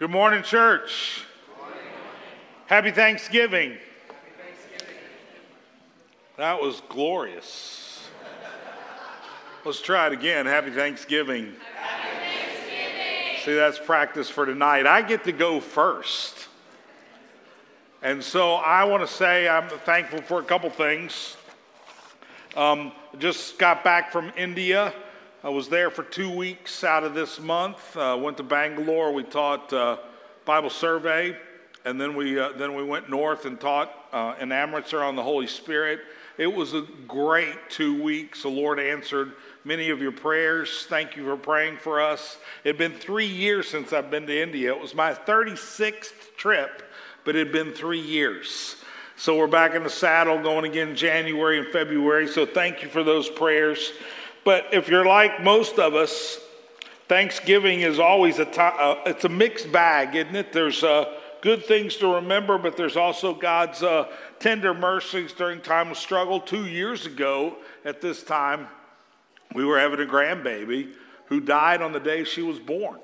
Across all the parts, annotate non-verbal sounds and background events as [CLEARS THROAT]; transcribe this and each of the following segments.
Good morning, church. Happy Thanksgiving. That was glorious. Let's try it again. Happy Thanksgiving. See, that's practice for tonight. I get to go first. And so I want to say I'm thankful for a couple things. Um, just got back from India. I was there for two weeks out of this month. Uh, went to Bangalore. We taught uh, Bible survey, and then we uh, then we went north and taught uh, in Amritsar on the Holy Spirit. It was a great two weeks. The Lord answered many of your prayers. Thank you for praying for us. It had been three years since I've been to India. It was my 36th trip, but it had been three years. So we're back in the saddle going again January and February. So thank you for those prayers. But if you're like most of us, Thanksgiving is always a uh, it's a mixed bag, isn't it? There's uh, good things to remember, but there's also God's uh, tender mercies during time of struggle. Two years ago, at this time, we were having a grandbaby who died on the day she was born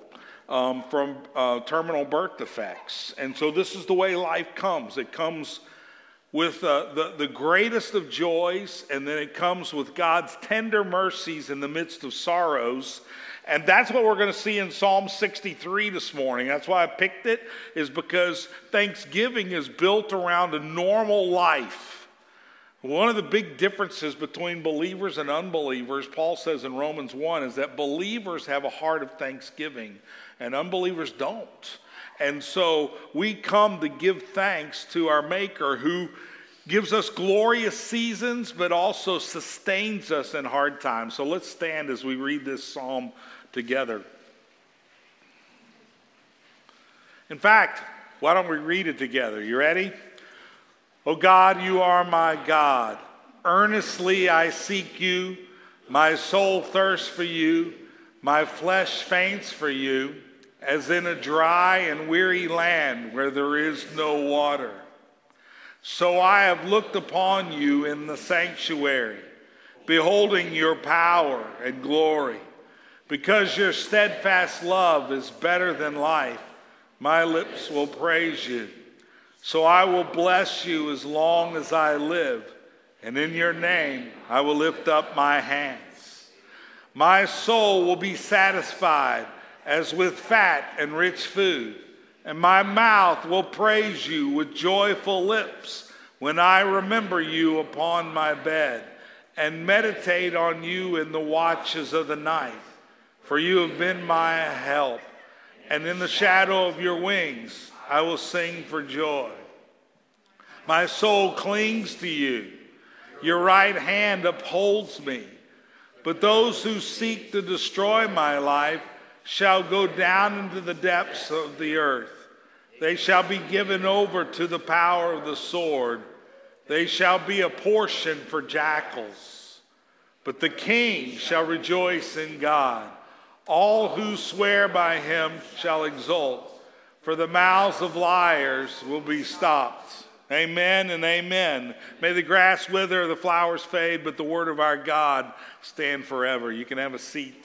um, from uh, terminal birth defects. And so this is the way life comes. It comes with uh, the, the greatest of joys, and then it comes with God's tender mercies in the midst of sorrows. And that's what we're going to see in Psalm 63 this morning. That's why I picked it, is because Thanksgiving is built around a normal life. One of the big differences between believers and unbelievers, Paul says in Romans 1, is that believers have a heart of thanksgiving and unbelievers don't. And so we come to give thanks to our Maker who gives us glorious seasons, but also sustains us in hard times. So let's stand as we read this psalm together. In fact, why don't we read it together? You ready? Oh God, you are my God. Earnestly I seek you. My soul thirsts for you. My flesh faints for you, as in a dry and weary land where there is no water. So I have looked upon you in the sanctuary, beholding your power and glory. Because your steadfast love is better than life, my lips will praise you. So I will bless you as long as I live, and in your name I will lift up my hands. My soul will be satisfied as with fat and rich food, and my mouth will praise you with joyful lips when I remember you upon my bed and meditate on you in the watches of the night. For you have been my help, and in the shadow of your wings I will sing for joy. My soul clings to you. Your right hand upholds me. But those who seek to destroy my life shall go down into the depths of the earth. They shall be given over to the power of the sword. They shall be a portion for jackals. But the king shall rejoice in God. All who swear by him shall exult, for the mouths of liars will be stopped. Amen and amen. May the grass wither, the flowers fade, but the word of our God stand forever. You can have a seat.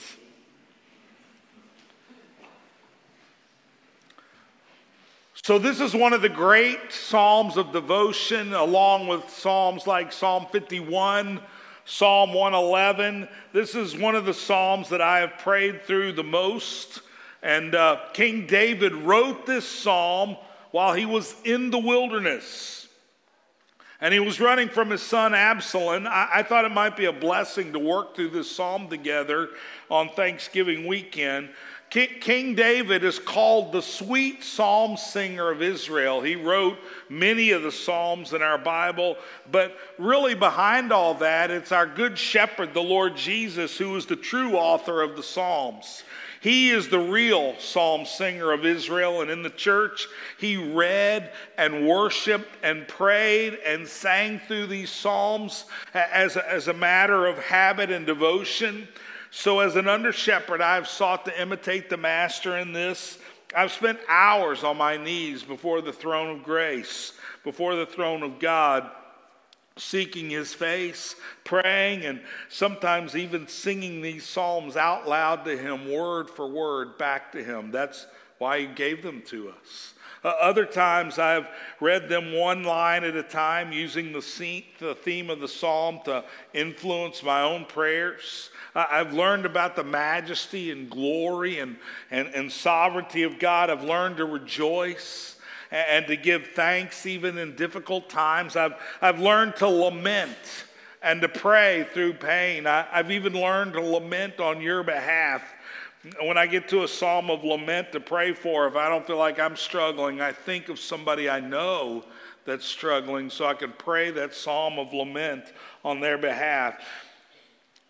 So, this is one of the great Psalms of devotion, along with Psalms like Psalm 51, Psalm 111. This is one of the Psalms that I have prayed through the most. And uh, King David wrote this Psalm while he was in the wilderness. And he was running from his son Absalom. I, I, thought it might be a blessing to work through this psalm together on Thanksgiving weekend. King, David is called the sweet psalm singer of Israel. He wrote many of the psalms in our Bible, but really behind all that, it's our good shepherd, the Lord Jesus, who is the true author of the psalms. He is the real psalm singer of Israel. And in the church, he read and worshiped and prayed and sang through these psalms as a, as a matter of habit and devotion. So, as an under shepherd, I've sought to imitate the master in this. I've spent hours on my knees before the throne of grace, before the throne of God seeking his face, praying, and sometimes even singing these psalms out loud to him, word for word, back to him. That's why he gave them to us. Uh, other times I've read them one line at a time using the theme of the psalm to influence my own prayers. I've learned about the majesty and glory and, and, and sovereignty of God. I've learned to rejoice and, and to give thanks even in difficult times. I've, I've learned to lament and to pray through pain. I, I've even learned to lament on your behalf when I get to a psalm of lament to pray for, if I don't feel like I'm struggling, I think of somebody I know that's struggling so I can pray that psalm of lament on their behalf.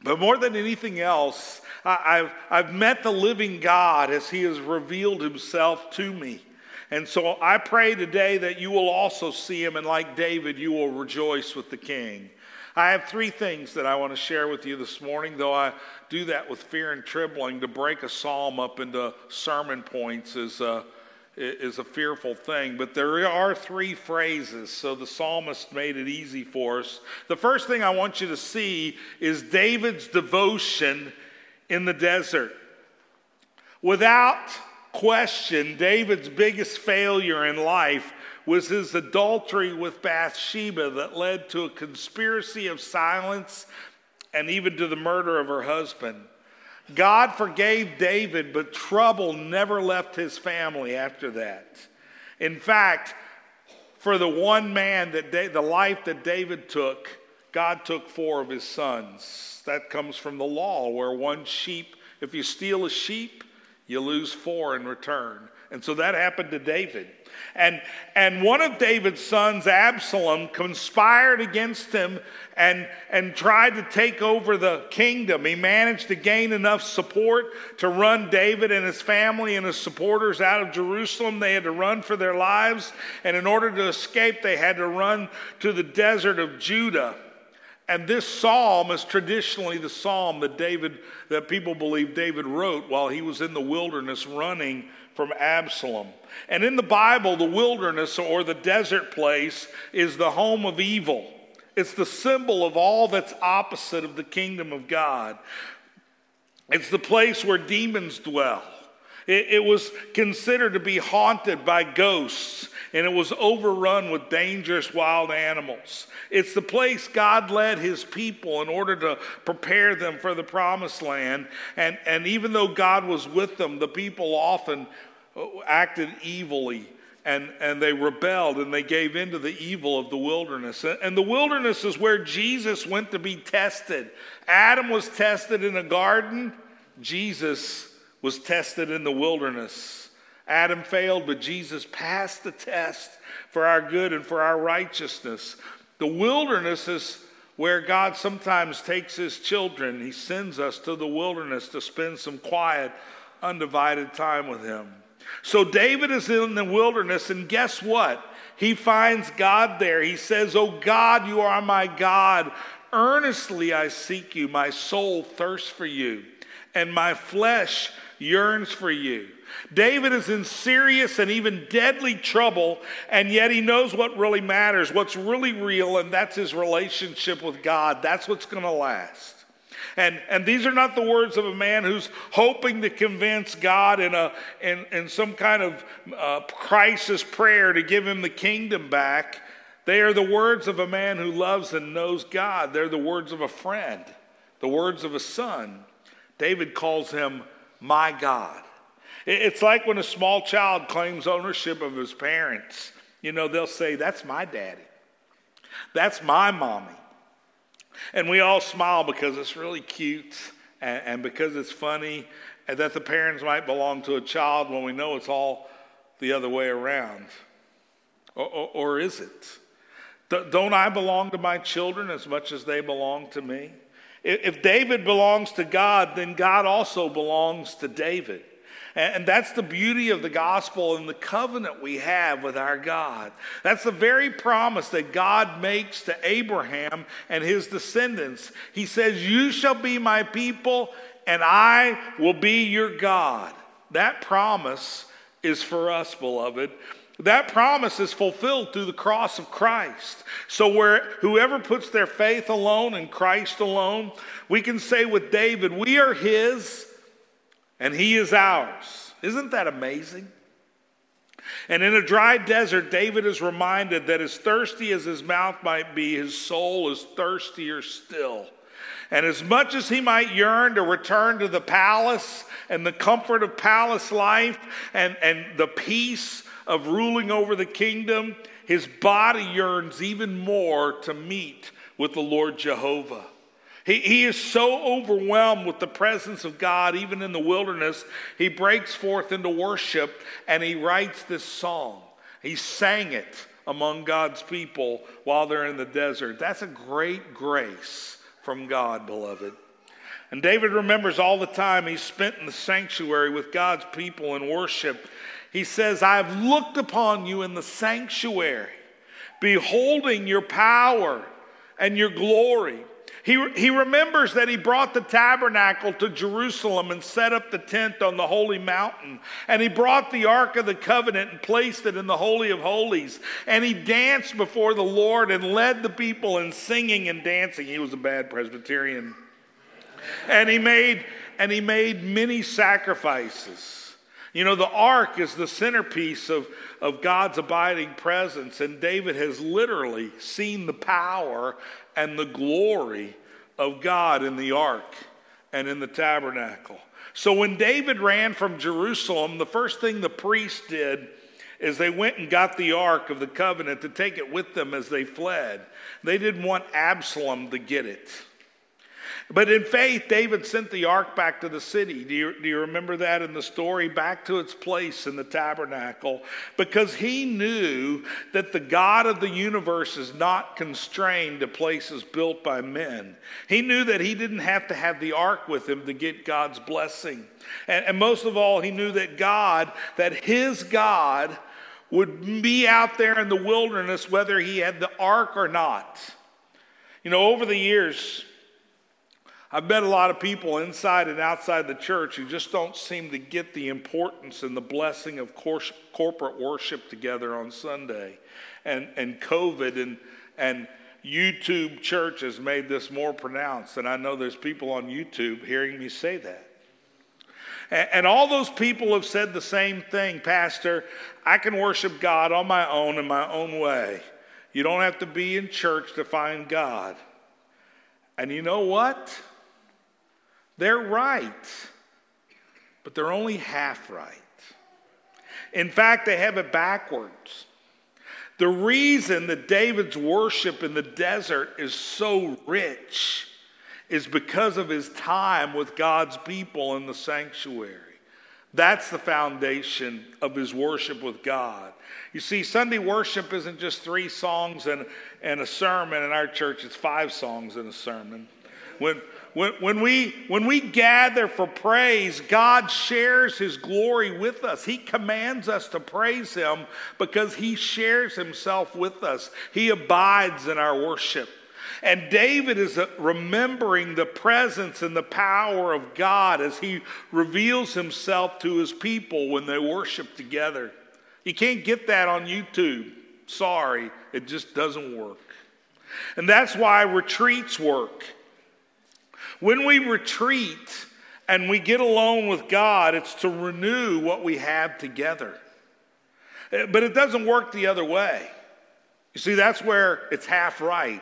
But more than anything else, I've, I've met the living God as He has revealed Himself to me. And so I pray today that you will also see Him, and like David, you will rejoice with the King. I have three things that I want to share with you this morning, though I do that with fear and trembling. To break a psalm up into sermon points is a, is a fearful thing. But there are three phrases, so the psalmist made it easy for us. The first thing I want you to see is David's devotion in the desert. Without question, David's biggest failure in life was his adultery with Bathsheba that led to a conspiracy of silence and even to the murder of her husband. God forgave David, but trouble never left his family after that. In fact, for the one man that the life that David took, God took four of his sons. That comes from the law, where one sheep, if you steal a sheep, you lose four in return. And so that happened to David. And, and one of David's sons, Absalom, conspired against him and, and tried to take over the kingdom. He managed to gain enough support to run David and his family and his supporters out of Jerusalem. They had to run for their lives. And in order to escape, they had to run to the desert of Judah. And this psalm is traditionally the psalm that David, that people believe David wrote while he was in the wilderness running from Absalom. And in the Bible, the wilderness or the desert place is the home of evil. It's the symbol of all that's opposite of the kingdom of God. It's the place where demons dwell. It, it, was considered to be haunted by ghosts, and it was overrun with dangerous wild animals. It's the place God led his people in order to prepare them for the promised land. And, and even though God was with them, the people often acted evilly and, and they rebelled and they gave into the evil of the wilderness. And the wilderness is where Jesus went to be tested. Adam was tested in a garden, Jesus was tested in the wilderness. Adam failed, but Jesus passed the test for our good and for our righteousness. The wilderness is where God sometimes takes his children. He sends us to the wilderness to spend some quiet, undivided time with him. So David is in the wilderness, and guess what? He finds God there. He says, Oh God, you are my God. Earnestly I seek you. My soul thirsts for you, and my flesh yearns for you. David is in serious and even deadly trouble, and yet he knows what really matters, what's really real, and that's his relationship with God. That's what's going to last. And, and these are not the words of a man who's hoping to convince God in, a, in, in some kind of uh, crisis prayer to give him the kingdom back. They are the words of a man who loves and knows God. They're the words of a friend, the words of a son. David calls him my God. It's like when a small child claims ownership of his parents. You know, they'll say, That's my daddy. That's my mommy. And we all smile because it's really cute and, and because it's funny, and that the parents might belong to a child when we know it's all the other way around. Or, or, or is it? Don't I belong to my children as much as they belong to me? If David belongs to God, then God also belongs to David. And that's the beauty of the gospel and the covenant we have with our God. That's the very promise that God makes to Abraham and his descendants. He says, You shall be my people, and I will be your God. That promise is for us, beloved. That promise is fulfilled through the cross of Christ. So, where whoever puts their faith alone in Christ alone, we can say with David, We are His and He is ours. Isn't that amazing? And in a dry desert, David is reminded that as thirsty as his mouth might be, his soul is thirstier still. And as much as he might yearn to return to the palace and the comfort of palace life and, and the peace of ruling over the kingdom, his body yearns even more to meet with the Lord Jehovah. He, he is so overwhelmed with the presence of God, even in the wilderness, he breaks forth into worship and he writes this song. He sang it among God's people while they're in the desert. That's a great grace from God, beloved. And David remembers all the time he spent in the sanctuary with God's people in worship. He says, I have looked upon you in the sanctuary, beholding your power and your glory. He, he remembers that he brought the tabernacle to Jerusalem and set up the tent on the holy mountain. And he brought the Ark of the Covenant and placed it in the Holy of Holies. And he danced before the Lord and led the people in singing and dancing. He was a bad Presbyterian. And he made, and he made many sacrifices. You know, the ark is the centerpiece of, of God's abiding presence, and David has literally seen the power and the glory of God in the ark and in the tabernacle. So when David ran from Jerusalem, the first thing the priests did is they went and got the ark of the covenant to take it with them as they fled. They didn't want Absalom to get it. But in faith, David sent the ark back to the city. Do you, do you remember that in the story? Back to its place in the tabernacle. Because he knew that the God of the universe is not constrained to places built by men. He knew that he didn't have to have the ark with him to get God's blessing. And, and most of all, he knew that God, that his God, would be out there in the wilderness whether he had the ark or not. You know, over the years, I've met a lot of people inside and outside the church who just don't seem to get the importance and the blessing of corporate worship together on Sunday. And, and COVID and, and YouTube church has made this more pronounced. And I know there's people on YouTube hearing me say that. And, and all those people have said the same thing Pastor, I can worship God on my own in my own way. You don't have to be in church to find God. And you know what? They're right, but they're only half right. In fact, they have it backwards. The reason that David's worship in the desert is so rich is because of his time with God's people in the sanctuary. That's the foundation of his worship with God. You see, Sunday worship isn't just three songs and, and a sermon. In our church, it's five songs and a sermon. When, when, when, we, when we gather for praise, God shares his glory with us. He commands us to praise him because he shares himself with us. He abides in our worship. And David is remembering the presence and the power of God as he reveals himself to his people when they worship together. You can't get that on YouTube. Sorry, it just doesn't work. And that's why retreats work. When we retreat and we get alone with God, it's to renew what we have together. Eh, but it doesn't work the other way. You see, that's where it's half right.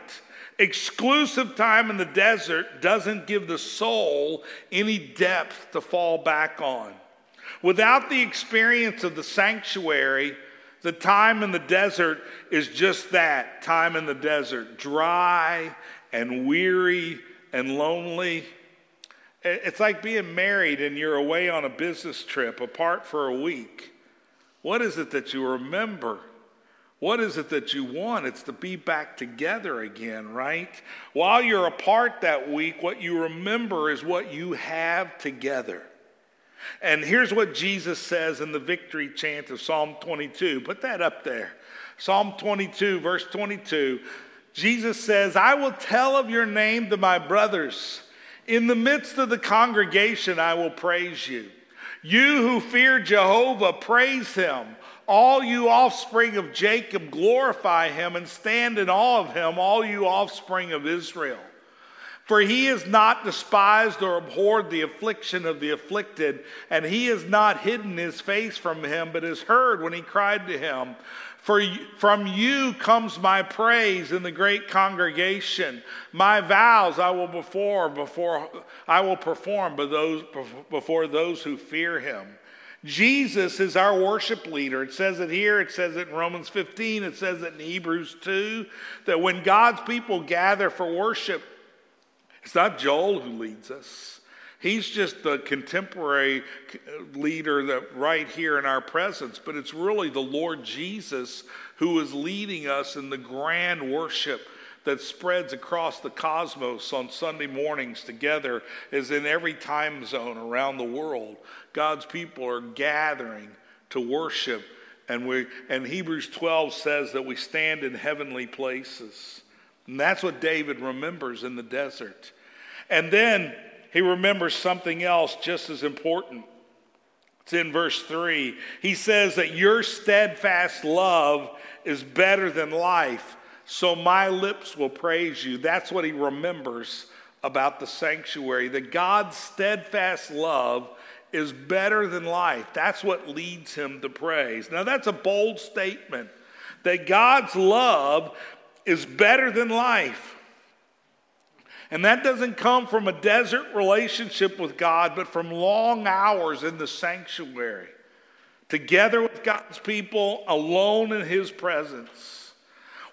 Exclusive time in the desert doesn't give the soul any depth to fall back on. Without the experience of the sanctuary, the time in the desert is just that time in the desert dry and weary and lonely. It's like being married and you're away on a business trip apart for a week. What is it that you remember? What is it that you want? It's to be back together again, right? While you're apart that week, what you remember is what you have together. And here's what Jesus says in the victory chant of Psalm 22. Put that up there. Psalm 22, verse 22. Jesus says, I will tell of your name to my brothers. In the midst of the congregation, I will praise you. You who fear Jehovah, praise him. All you offspring of Jacob, glorify him and stand in awe of him, all you offspring of Israel. For he has not despised or abhorred the affliction of the afflicted, and he has not hidden his face from him, but has heard when he cried to him. For from you comes my praise in the great congregation. My vows I will before before I will perform those, before those who fear him. Jesus is our worship leader. It says it here, it says it in Romans 15, it says it in Hebrews 2, that when God's people gather for worship, it's not Joel who leads us. He's just the contemporary leader that right here in our presence, but it's really the Lord Jesus who is leading us in the grand worship that spreads across the cosmos on Sunday mornings together is in every time zone around the world. God's people are gathering to worship and we and Hebrews 12 says that we stand in heavenly places. And that's what David remembers in the desert. And then he remembers something else just as important. It's in verse 3. He says that your steadfast love is better than life, so my lips will praise you. That's what he remembers about the sanctuary, that God's steadfast love is better than life. That's what leads him to praise. Now, that's a bold statement that God's love is better than life. And that doesn't come from a desert relationship with God, but from long hours in the sanctuary, together with God's people, alone in His presence.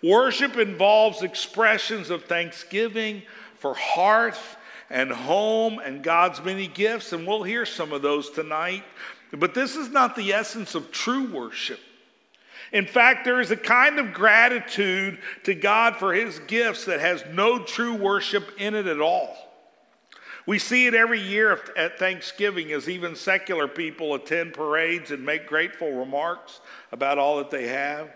Worship involves expressions of thanksgiving for hearth and home and God's many gifts, and we'll hear some of those tonight. But this is not the essence of true worship. In fact, there is a kind of gratitude to God for his gifts that has no true worship in it at all. We see it every year at Thanksgiving as even secular people attend parades and make grateful remarks about all that they have.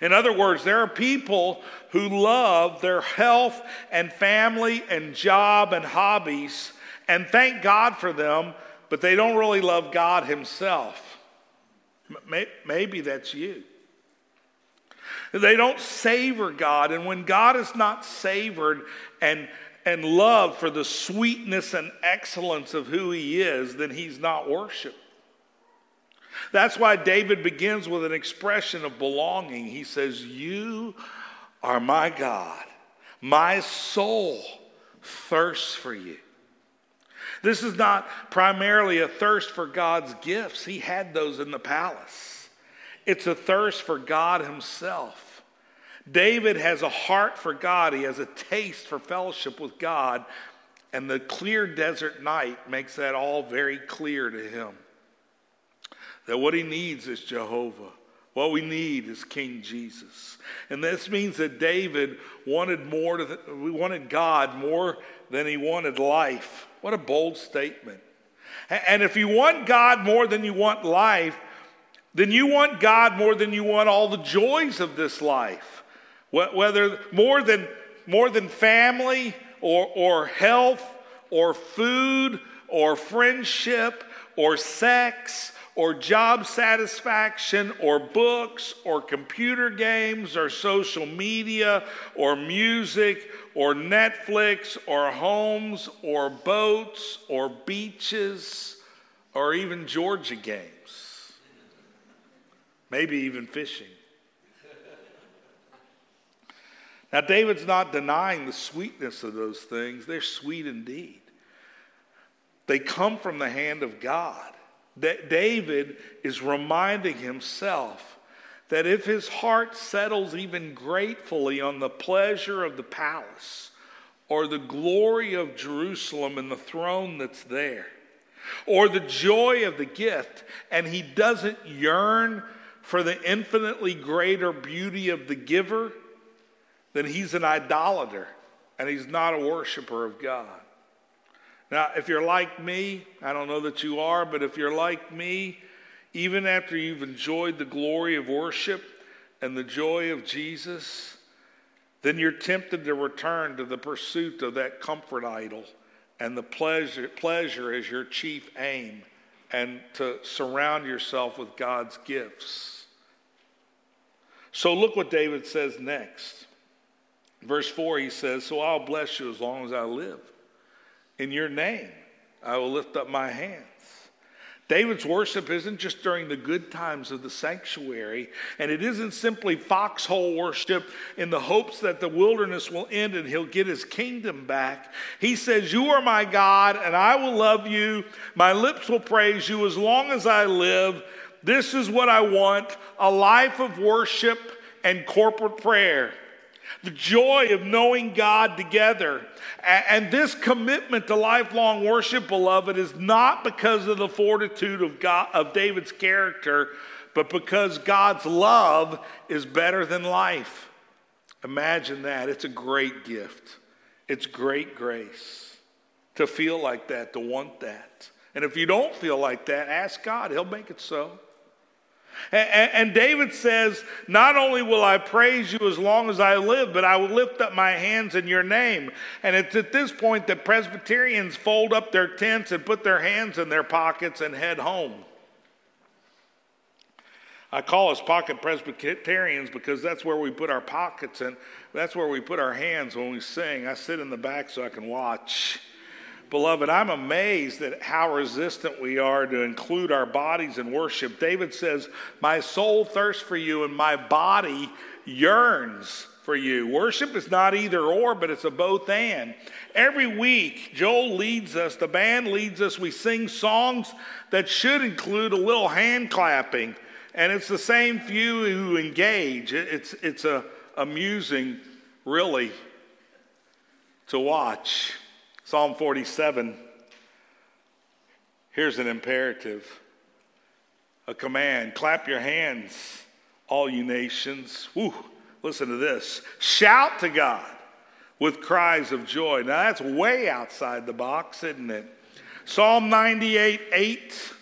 In other words, there are people who love their health and family and job and hobbies and thank God for them, but they don't really love God Himself. Maybe that's you. They don't savor God. And when God is not savored and, and loved for the sweetness and excellence of who he is, then he's not worshiped. That's why David begins with an expression of belonging. He says, You are my God. My soul thirsts for you. This is not primarily a thirst for God's gifts, he had those in the palace. It's a thirst for God himself. David has a heart for God, he has a taste for fellowship with God, and the clear desert night makes that all very clear to him. That what he needs is Jehovah. What we need is King Jesus. And this means that David wanted more we wanted God more than he wanted life. What a bold statement. And if you want God more than you want life, then you want God more than you want all the joys of this life. Whether more than, more than family or, or health or food or friendship or sex or job satisfaction or books or computer games or social media or music or Netflix or homes or boats or beaches or even Georgia games. Maybe even fishing. Now, David's not denying the sweetness of those things. They're sweet indeed. They come from the hand of God. David is reminding himself that if his heart settles even gratefully on the pleasure of the palace or the glory of Jerusalem and the throne that's there, or the joy of the gift, and he doesn't yearn for the infinitely greater beauty of the giver, then he's an idolater and he's not a worshiper of God. Now, if you're like me, I don't know that you are, but if you're like me, even after you've enjoyed the glory of worship and the joy of Jesus, then you're tempted to return to the pursuit of that comfort idol and the pleasure, pleasure as your chief aim and to surround yourself with God's gifts. So look what David says next. Verse 4, he says, So I'll bless you as long as I live. In your name, I will lift up my hands. David's worship isn't just during the good times of the sanctuary, and it isn't simply foxhole worship in the hopes that the wilderness will end and he'll get his kingdom back. He says, You are my God, and I will love you. My lips will praise you as long as I live. This is what I want a life of worship and corporate prayer the joy of knowing God together. And this commitment to lifelong worship, beloved, is not because of the fortitude of, God, of David's character, but because God's love is better than life. Imagine that. It's a great gift. It's great grace to feel like that, to want that. And if you don't feel like that, ask God, He'll make it so. And, David says, Not only will I praise you as long as I live, but I will lift up my hands in your name. And it's at this point that Presbyterians fold up their tents and put their hands in their pockets and head home. I call us pocket Presbyterians because that's where we put our pockets and that's where we put our hands when we sing. I sit in the back so I can watch. Beloved, I'm amazed at how resistant we are to include our bodies in worship. David says, My soul thirsts for you, and my body yearns for you. Worship is not either or, but it's a both and. Every week, Joel leads us, the band leads us, we sing songs that should include a little hand clapping. And it's the same few who engage. It's, it's a, amusing, really, to watch. Psalm 47. Here's an imperative, a command. Clap your hands, all you nations. Woo, listen to this. Shout to God with cries of joy. Now that's way outside the box, isn't it? Psalm 98 8.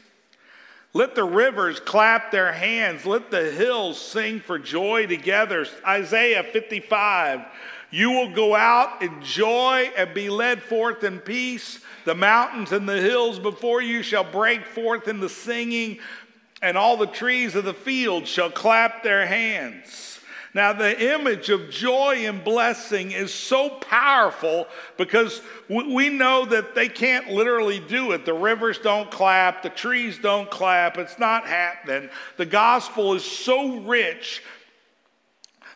Let the rivers clap their hands. Let the hills sing for joy together. Isaiah 55. You will go out in joy and be led forth in peace. The mountains and the hills before you shall break forth in the singing, and all the trees of the field shall clap their hands. Now, the image of joy and blessing is so powerful because we know that they can't literally do it. The rivers don't clap, the trees don't clap, it's not happening. The gospel is so rich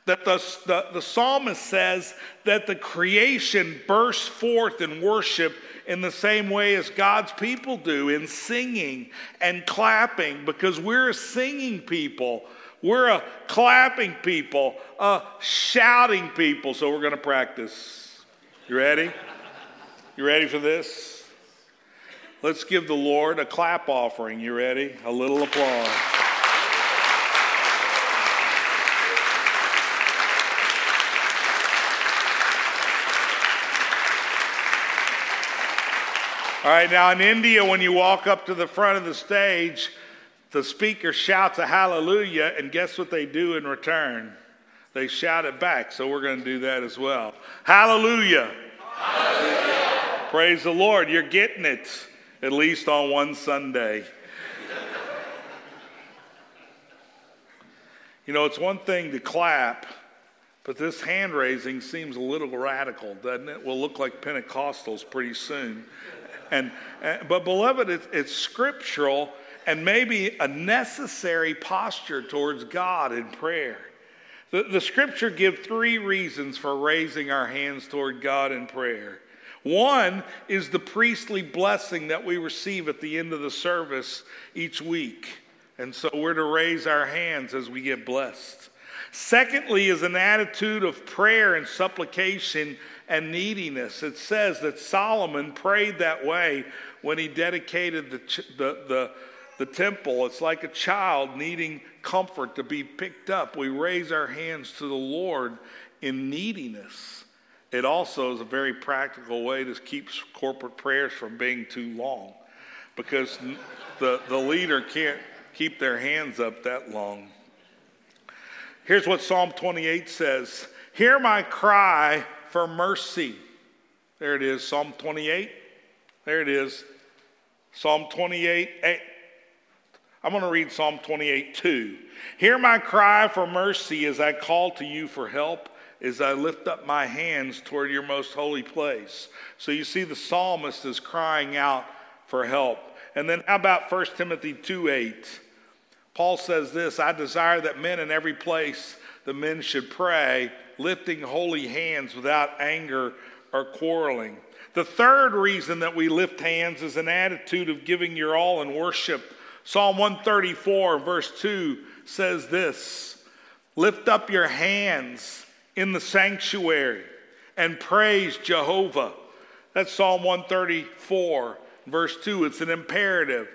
that the, the, the psalmist says that the creation bursts forth in worship in the same way as God's people do in singing and clapping because we're a singing people. We're a clapping people, a shouting people. So we're going to practice. You ready? You ready for this? Let's give the Lord a clap offering. You ready? A little applause. All right, now in India, when you walk up to the front of the stage, the speaker shouts a hallelujah, and guess what they do in return? They shout it back. So we're going to do that as well. Hallelujah. hallelujah. Praise the Lord. You're getting it, at least on one Sunday. [LAUGHS] you know, it's one thing to clap, but this hand raising seems a little radical, doesn't it? We'll look like Pentecostals pretty soon. And, uh, but, beloved, it's, it's scriptural and maybe a necessary posture towards God in prayer. The, the scripture give three reasons for raising our hands toward God in prayer. One is the priestly blessing that we receive at the end of the service each week. And so we're to raise our hands as we get blessed. Secondly, is an attitude of prayer and supplication and neediness. It says that Solomon prayed that way when he dedicated the, the, the, the temple. It's like a child needing comfort to be picked up. We raise our hands to the Lord in neediness. It also is a very practical way to keep corporate prayers from being too long because the, the leader can't keep their hands up that long. Here's what Psalm 28 says Hear my cry for mercy. There it is, Psalm 28. There it is. Psalm 28, 8. I'm going to read Psalm 28 2. Hear my cry for mercy as I call to you for help, as I lift up my hands toward your most holy place. So you see, the psalmist is crying out for help. And then how about 1 Timothy 2 8? Paul says this I desire that men in every place, the men should pray, lifting holy hands without anger or quarreling. The third reason that we lift hands is an attitude of giving your all in worship Psalm 134, verse 2 says this Lift up your hands in the sanctuary and praise Jehovah. That's Psalm 134, verse 2. It's an imperative.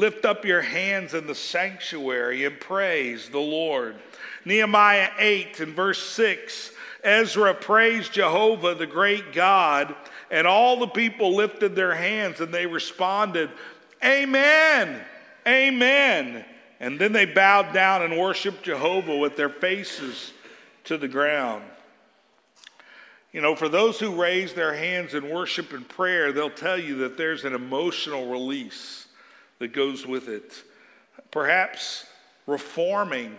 Lift up your hands in the sanctuary and praise the Lord. Nehemiah 8 and verse 6 Ezra praised Jehovah, the great God, and all the people lifted their hands and they responded, Amen. Amen. And then they bowed down and worshiped Jehovah with their faces to the ground. You know, for those who raise their hands in worship and prayer, they'll tell you that there's an emotional release that goes with it. Perhaps reforming,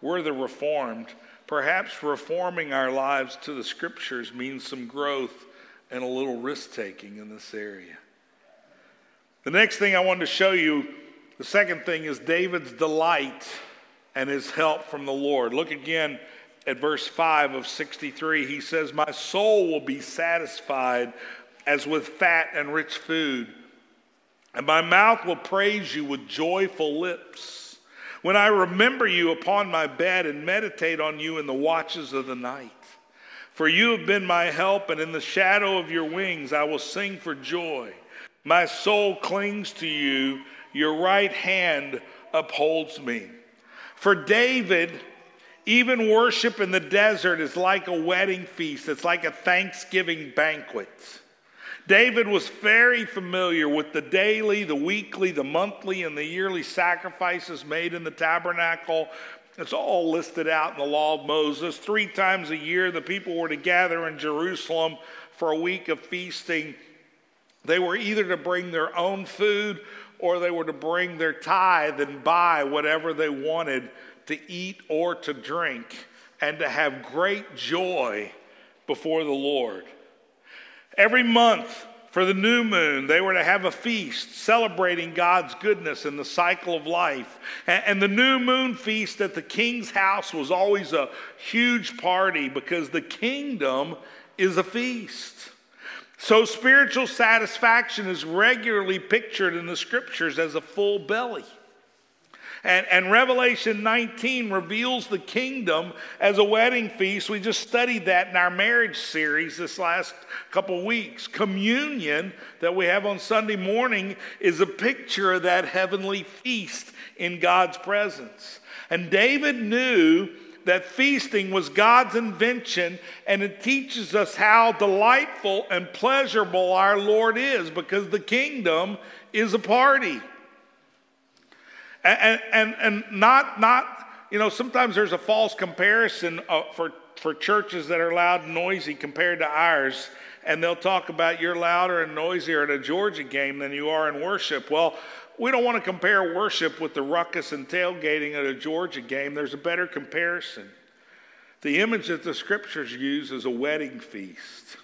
we're the reformed, perhaps reforming our lives to the scriptures means some growth and a little risk taking in this area. The next thing I wanted to show you the second thing is David's delight and his help from the Lord. Look again at verse 5 of 63. He says, My soul will be satisfied as with fat and rich food, and my mouth will praise you with joyful lips. When I remember you upon my bed and meditate on you in the watches of the night. For you have been my help, and in the shadow of your wings I will sing for joy. My soul clings to you your right hand upholds me. For David, even worship in the desert is like a wedding feast, it's like a Thanksgiving banquet. David was very familiar with the daily, the weekly, the monthly, and the yearly sacrifices made in the tabernacle. It's all listed out in the law of Moses. Three times a year, the people were to gather in Jerusalem for a week of feasting. They were either to bring their own food or they were to bring their tithe and buy whatever they wanted to eat or to drink and to have great joy before the Lord. Every month for the new moon, they were to have a feast celebrating God's goodness in the cycle of life. And the new moon feast at the king's house was always a huge party because the kingdom is a feast. So, spiritual satisfaction is regularly pictured in the scriptures as a full belly. And, and, Revelation 19 reveals the kingdom as a wedding feast. We just studied that in our marriage series this last couple weeks. Communion that we have on Sunday morning is a picture of that heavenly feast in God's presence. And David knew that feasting was God's invention, and it teaches us how delightful and pleasurable our Lord is because the kingdom is a party. And, and, and not, not, you know, sometimes there's a false comparison uh, for, for churches that are loud and noisy compared to ours and they'll talk about you're louder and noisier at a Georgia game than you are in worship. Well, we don't want to compare worship with the ruckus and tailgating at a Georgia game. There's a better comparison. The image that the scriptures use is a wedding feast.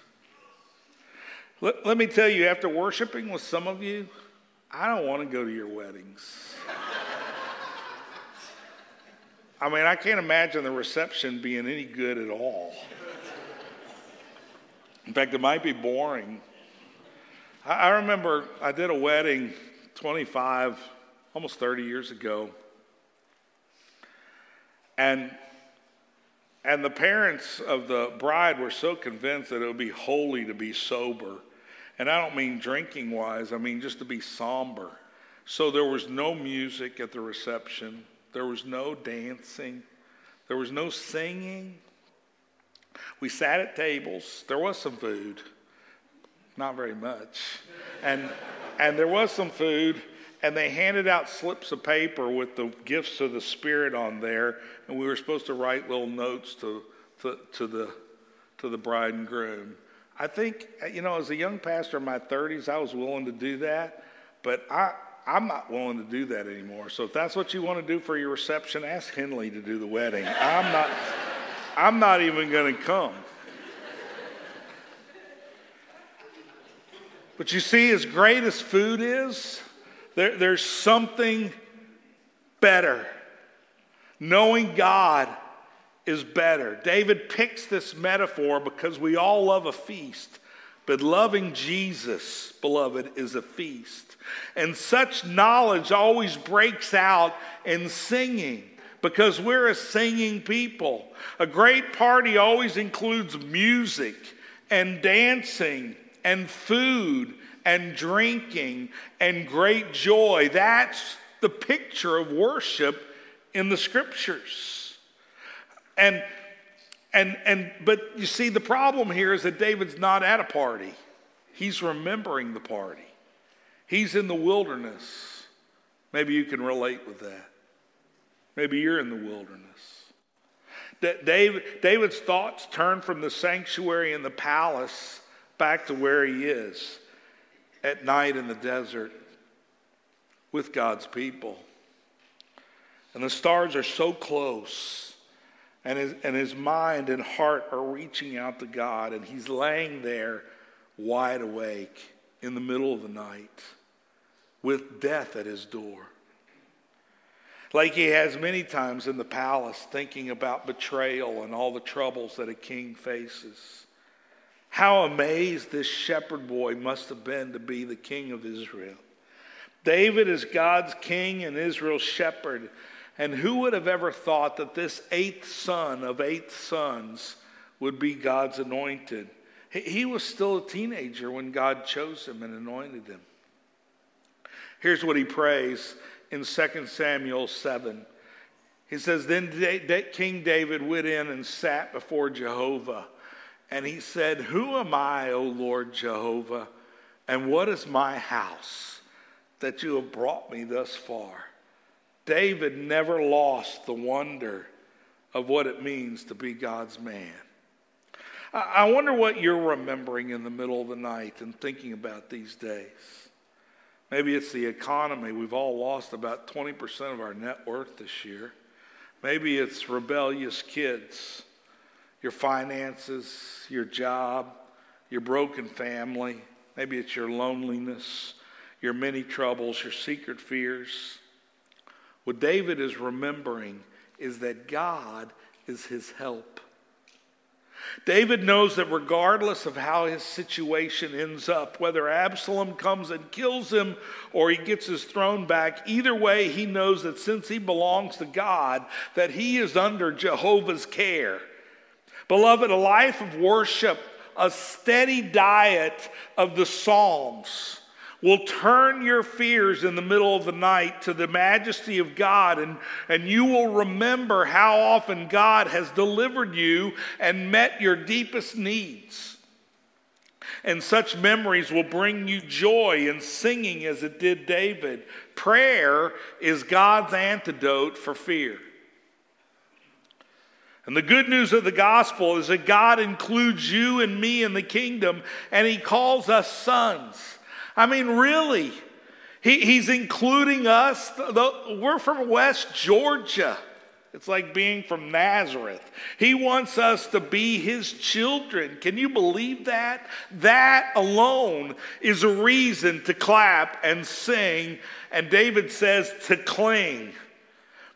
Let, let me tell you, after worshiping with some of you, I don't want to go to your weddings. I mean, I can't imagine the reception being any good at all. In fact, it might be boring. I, I remember I did a wedding 25, almost 30 years ago. And, and the parents of the bride were so convinced that it would be holy to be sober. And I don't mean drinking wise, I mean just to be somber. So there was no music at the reception, there was no dancing, there was no singing. We sat at tables, there was some food, not very much. And and there was some food, and they handed out slips of paper with the gifts of the Spirit on there, and we were supposed to write little notes to, to, to the, to the bride and groom. I think, you know, as a young pastor in my 30s, I was willing to do that, but I, I'm not willing to do that anymore. So if that's what you want to do for your reception, ask Henley to do the wedding. I'm not, I'm not even going to come. But you see, as great as food is, there, there's something better. Knowing God is better. David picks this metaphor because we all love a feast, but loving Jesus, beloved, is a feast. And such knowledge always breaks out in singing because we're a singing people. A great party always includes music and dancing and food and drinking and great joy. That's the picture of worship in the scriptures. And and and but you see the problem here is that David's not at a party. He's remembering the party. He's in the wilderness. Maybe you can relate with that. Maybe you're in the wilderness. David, David's thoughts turn from the sanctuary and the palace back to where he is at night in the desert with God's people. And the stars are so close, and his, and his mind and heart are reaching out to God, and he's laying there wide awake in the middle of the night with death at his door. Like he has many times in the palace, thinking about betrayal and all the troubles that a king faces. How amazed this shepherd boy must have been to be the king of Israel. David is God's king and Israel's shepherd. And who would have ever thought that this eighth son of eight sons would be God's anointed? He was still a teenager when God chose him and anointed him. Here's what he prays in 2 Samuel 7. He says, Then King David went in and sat before Jehovah. And he said, Who am I, O Lord Jehovah? And what is my house that you have brought me thus far? David never lost the wonder of what it means to be God's man. I wonder what you're remembering in the middle of the night and thinking about these days. Maybe it's the economy. We've all lost about 20% of our net worth this year. Maybe it's rebellious kids your finances, your job, your broken family. Maybe it's your loneliness, your many troubles, your secret fears. What David is remembering is that God is his help. David knows that regardless of how his situation ends up, whether Absalom comes and kills him or he gets his throne back, either way, he knows that since he belongs to God, that he is under Jehovah's care. Beloved, a life of worship, a steady diet of the Psalms will turn your fears in the middle of the night to the majesty of God, and, and you will remember how often God has delivered you and met your deepest needs. And such memories will bring you joy in singing as it did David. Prayer is God's antidote for fear. And the good news of the gospel is that God includes you and me in the kingdom, and He calls us sons. I mean, really, he, He's including us. The, we're from West Georgia. It's like being from Nazareth. He wants us to be his children. Can you believe that? That alone is a reason to clap and sing. And David says to cling.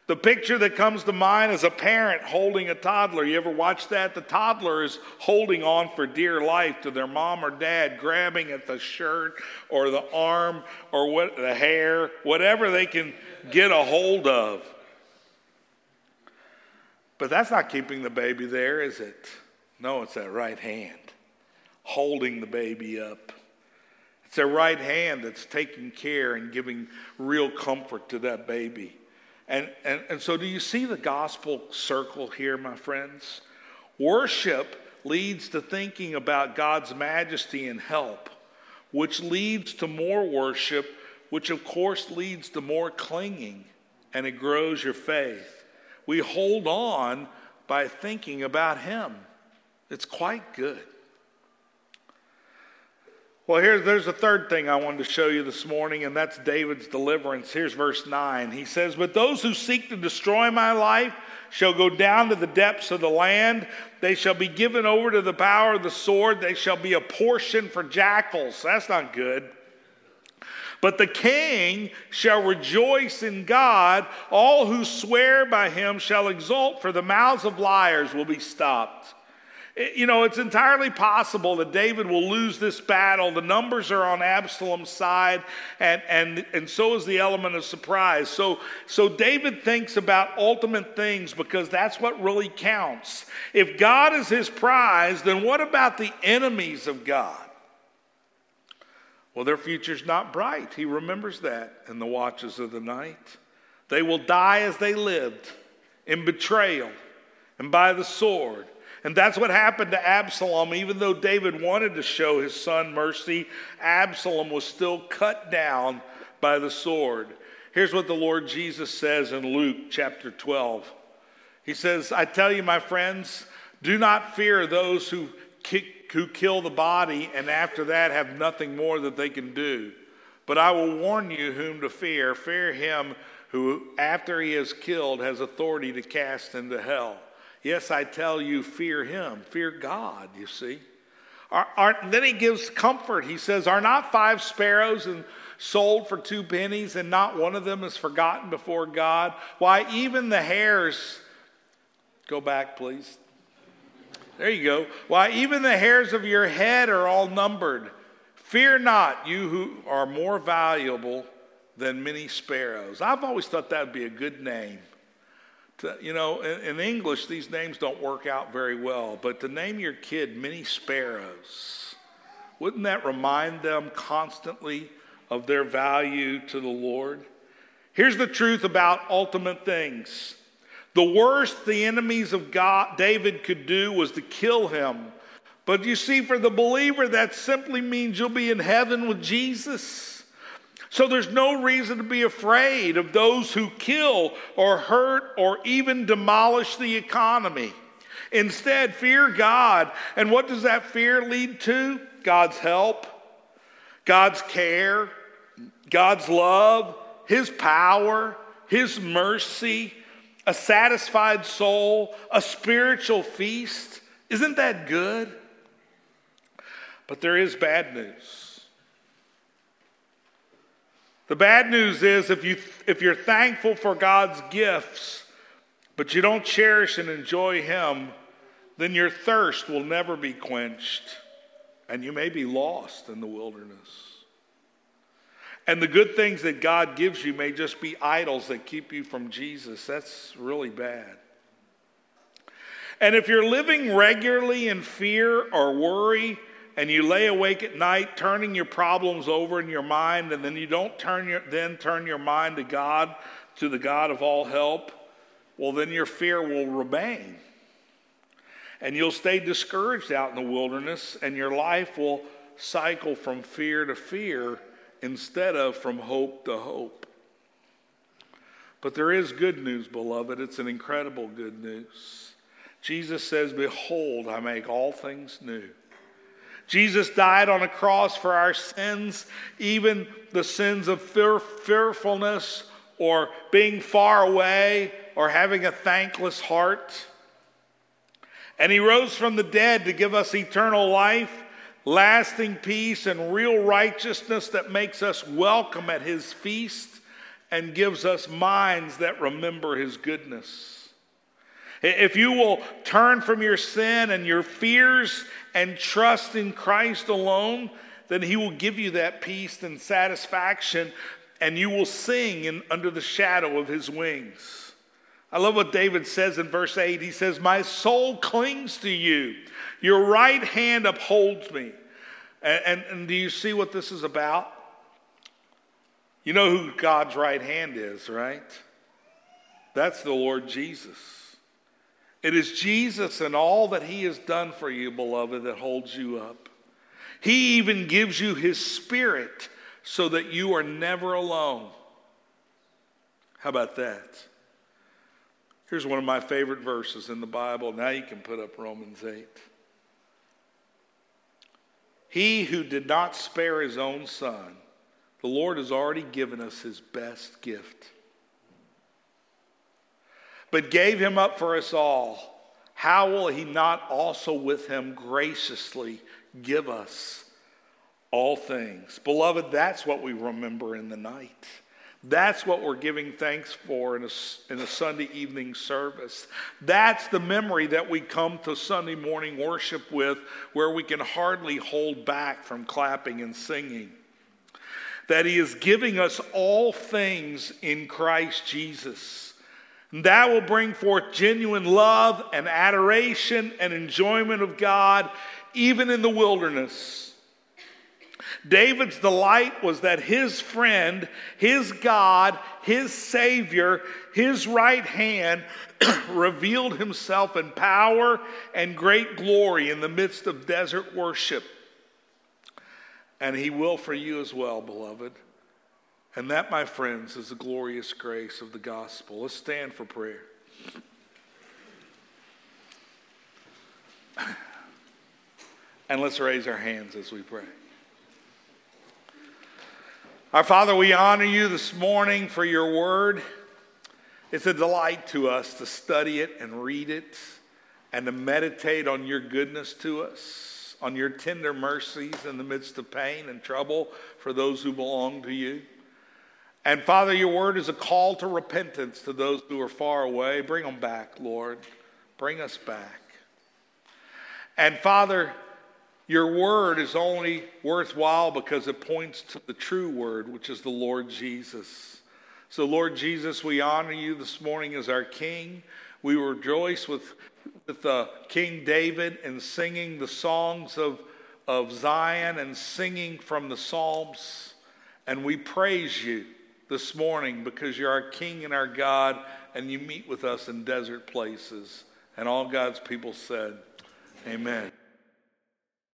The picture that comes to mind is a parent holding a toddler. You ever watch that? The toddler is holding on for dear life to their mom or dad, grabbing at the shirt or the arm or what, the hair, whatever they can get a hold of. But that's not keeping the baby there, is it? No, it's that right hand holding the baby up. It's that right hand that's taking care and giving real comfort to that baby. And, and, and so, do you see the gospel circle here, my friends? Worship leads to thinking about God's majesty and help, which leads to more worship, which of course leads to more clinging, and it grows your faith. We hold on by thinking about Him. It's quite good. Well, here's there's a third thing I wanted to show you this morning, and that's David's deliverance. Here's verse 9. He says, But those who seek to destroy my life shall go down to the depths of the land. They shall be given over to the power of the sword. They shall be a portion for jackals. That's not good. But the king shall rejoice in God. All who swear by him shall exult, for the mouths of liars will be stopped. You know, it's entirely possible that David will lose this battle. The numbers are on Absalom's side, and, and, and so is the element of surprise. So, so David thinks about ultimate things because that's what really counts. If God is his prize, then what about the enemies of God? Well, their future's not bright. He remembers that in the watches of the night. They will die as they lived in betrayal and by the sword and that's what happened to Absalom. Even though David wanted to show his son mercy, Absalom was still cut down by the sword. Here's what the Lord Jesus says in Luke chapter 12. He says, I tell you, my friends, do not fear those who, kick, who kill the body and after that have nothing more that they can do. But I will warn you whom to fear. Fear him who, after he is killed, has authority to cast into hell. Yes, I tell you, fear him. Fear God, you see. Are, are, then he gives comfort. He says, Are not five sparrows and sold for two pennies, and not one of them is forgotten before God? Why, even the hairs, go back, please. There you go. Why, even the hairs of your head are all numbered. Fear not, you who are more valuable than many sparrows. I've always thought that would be a good name you know, in, in, English, these names don't work out very well, but to name your kid Many Sparrows, wouldn't that remind them constantly of their value to the Lord? Here's the truth about ultimate things. The worst the enemies of God David could do was to kill him. But you see, for the believer, that simply means you'll be in heaven with Jesus. So there's no reason to be afraid of those who kill or hurt or even demolish the economy. Instead, fear God. And what does that fear lead to? God's help, God's care, God's love, His power, His mercy, a satisfied soul, a spiritual feast. Isn't that good? But there is bad news. The bad news is if, you, if you're thankful for God's gifts, but you don't cherish and enjoy Him, then your thirst will never be quenched, and you may be lost in the wilderness. And the good things that God gives you may just be idols that keep you from Jesus. That's really bad. And if you're living regularly in fear or worry, and you lay awake at night turning your problems over in your mind and then you don't turn your, then turn your mind to God, to the God of all help, well, then your fear will remain. And you'll stay discouraged out in the wilderness, and your life will cycle from fear to fear instead of from hope to hope. But there is good news, beloved. It's an incredible good news. Jesus says, Behold, I make all things new. Jesus died on a cross for our sins, even the sins of fear, fearfulness or being far away or having a thankless heart. And he rose from the dead to give us eternal life, lasting peace, and real righteousness that makes us welcome at his feast and gives us minds that remember his goodness. If you will turn from your sin and your fears and trust in Christ alone, then He will give you that peace and satisfaction, and you will sing in, under the shadow of His wings. I love what David says in verse 8. He says, My soul clings to you, your right hand upholds me. And, and, and do you see what this is about? You know who God's right hand is, right? That's the Lord Jesus. It is Jesus and all that he has done for you, beloved, that holds you up. He even gives you his spirit so that you are never alone. How about that? Here's one of my favorite verses in the Bible. Now you can put up Romans 8. He who did not spare his own son, the Lord has already given us his best gift, but gave him up for us all. How will he not also with him graciously give us all things? Beloved, that's what we remember in the night. That's what we're giving thanks for in a, in a Sunday evening service. That's the memory that we come to Sunday morning worship with, where we can hardly hold back from clapping and singing. That He is giving us all things in Christ Jesus. That will bring forth genuine love and adoration and enjoyment of God, even in the wilderness. David's delight was that his friend, his God, his Savior, his right hand [CLEARS THROAT] revealed himself in power and great glory in the midst of desert worship. And he will for you as well, beloved. And that, my friends, is the glorious grace of the gospel. Let's stand for prayer. [SIGHS] And let's raise our hands as we pray. Our Father, we honor you this morning for your word. It's a delight to us to study it and read it and to meditate on your goodness to us, on your tender mercies in the midst of pain and trouble for those who belong to you. And Father, your word is a call to repentance to those who are far away. Bring them back, Lord. Bring us back. And Father, your word is only worthwhile because it points to the true word, which is the Lord Jesus. So, Lord Jesus, we honor you this morning as our King. We rejoice with, with uh, King David in singing the songs of, of Zion and singing from the Psalms. And we praise you this morning because you're our King and our God, and you meet with us in desert places. And all God's people said, Amen.